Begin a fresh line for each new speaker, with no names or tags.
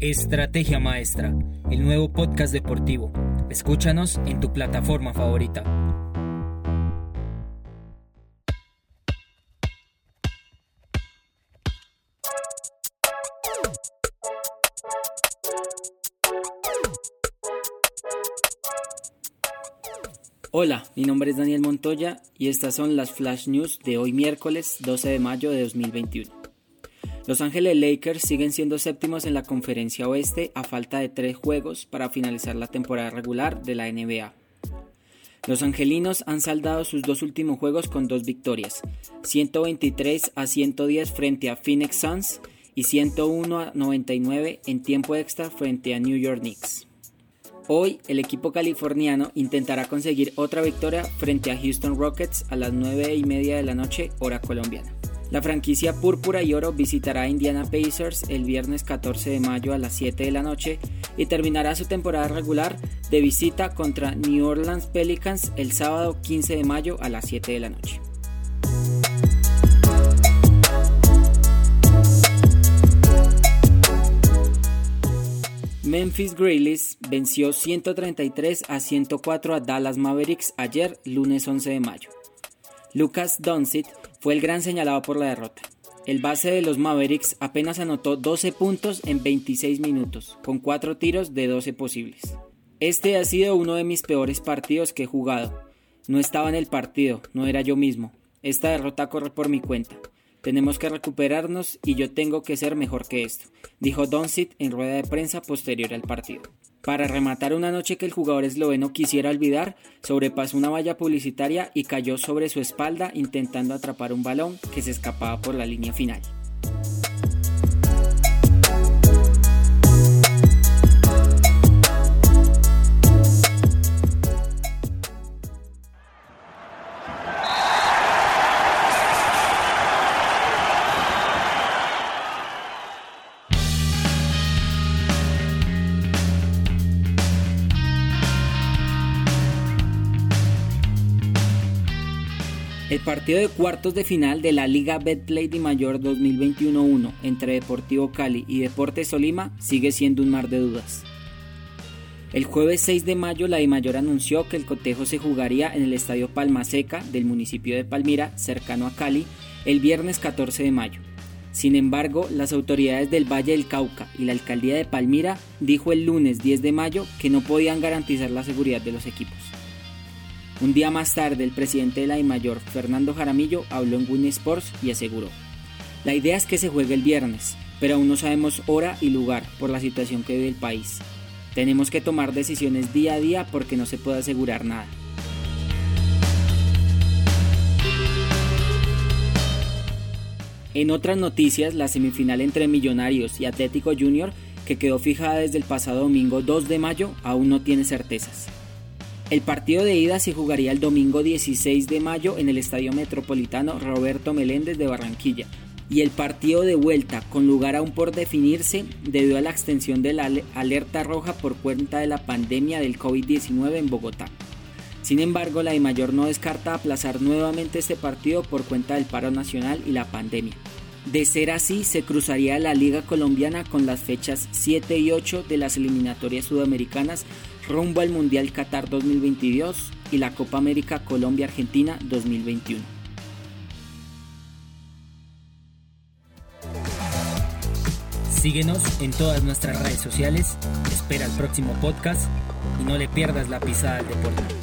Estrategia Maestra, el nuevo podcast deportivo. Escúchanos en tu plataforma favorita. Hola, mi nombre es Daniel Montoya y estas son las Flash News de hoy miércoles 12 de mayo de 2021. Los Ángeles Lakers siguen siendo séptimos en la conferencia oeste a falta de tres juegos para finalizar la temporada regular de la NBA. Los angelinos han saldado sus dos últimos juegos con dos victorias, 123 a 110 frente a Phoenix Suns y 101 a 99 en tiempo extra frente a New York Knicks. Hoy el equipo californiano intentará conseguir otra victoria frente a Houston Rockets a las 9 y media de la noche hora colombiana. La franquicia Púrpura y Oro visitará Indiana Pacers el viernes 14 de mayo a las 7 de la noche y terminará su temporada regular de visita contra New Orleans Pelicans el sábado 15 de mayo a las 7 de la noche. Memphis Grizzlies venció 133 a 104 a Dallas Mavericks ayer, lunes 11 de mayo. Lucas Doncic fue el gran señalado por la derrota. El base de los Mavericks apenas anotó 12 puntos en 26 minutos, con 4 tiros de 12 posibles. Este ha sido uno de mis peores partidos que he jugado. No estaba en el partido, no era yo mismo. Esta derrota corre por mi cuenta. Tenemos que recuperarnos y yo tengo que ser mejor que esto, dijo Doncic en rueda de prensa posterior al partido. Para rematar una noche que el jugador esloveno quisiera olvidar, sobrepasó una valla publicitaria y cayó sobre su espalda intentando atrapar un balón que se escapaba por la línea final. El partido de cuartos de final de la Liga Betplay de Mayor 2021-1 entre Deportivo Cali y Deportes Solima sigue siendo un mar de dudas. El jueves 6 de mayo la de Mayor anunció que el cotejo se jugaría en el Estadio Palma Seca del municipio de Palmira, cercano a Cali, el viernes 14 de mayo. Sin embargo, las autoridades del Valle del Cauca y la alcaldía de Palmira dijo el lunes 10 de mayo que no podían garantizar la seguridad de los equipos. Un día más tarde, el presidente de la Mayor, Fernando Jaramillo, habló en Win Sports y aseguró: La idea es que se juegue el viernes, pero aún no sabemos hora y lugar por la situación que vive el país. Tenemos que tomar decisiones día a día porque no se puede asegurar nada. En otras noticias, la semifinal entre Millonarios y Atlético Junior, que quedó fijada desde el pasado domingo 2 de mayo, aún no tiene certezas. El partido de ida se jugaría el domingo 16 de mayo en el Estadio Metropolitano Roberto Meléndez de Barranquilla. Y el partido de vuelta, con lugar aún por definirse, debido a la extensión de la alerta roja por cuenta de la pandemia del COVID-19 en Bogotá. Sin embargo, la de Mayor no descarta aplazar nuevamente este partido por cuenta del paro nacional y la pandemia. De ser así, se cruzaría la Liga Colombiana con las fechas 7 y 8 de las eliminatorias sudamericanas rumbo al Mundial Qatar 2022 y la Copa América Colombia-Argentina 2021. Síguenos en todas nuestras redes sociales, espera el próximo podcast y no le pierdas la pisada del deporte.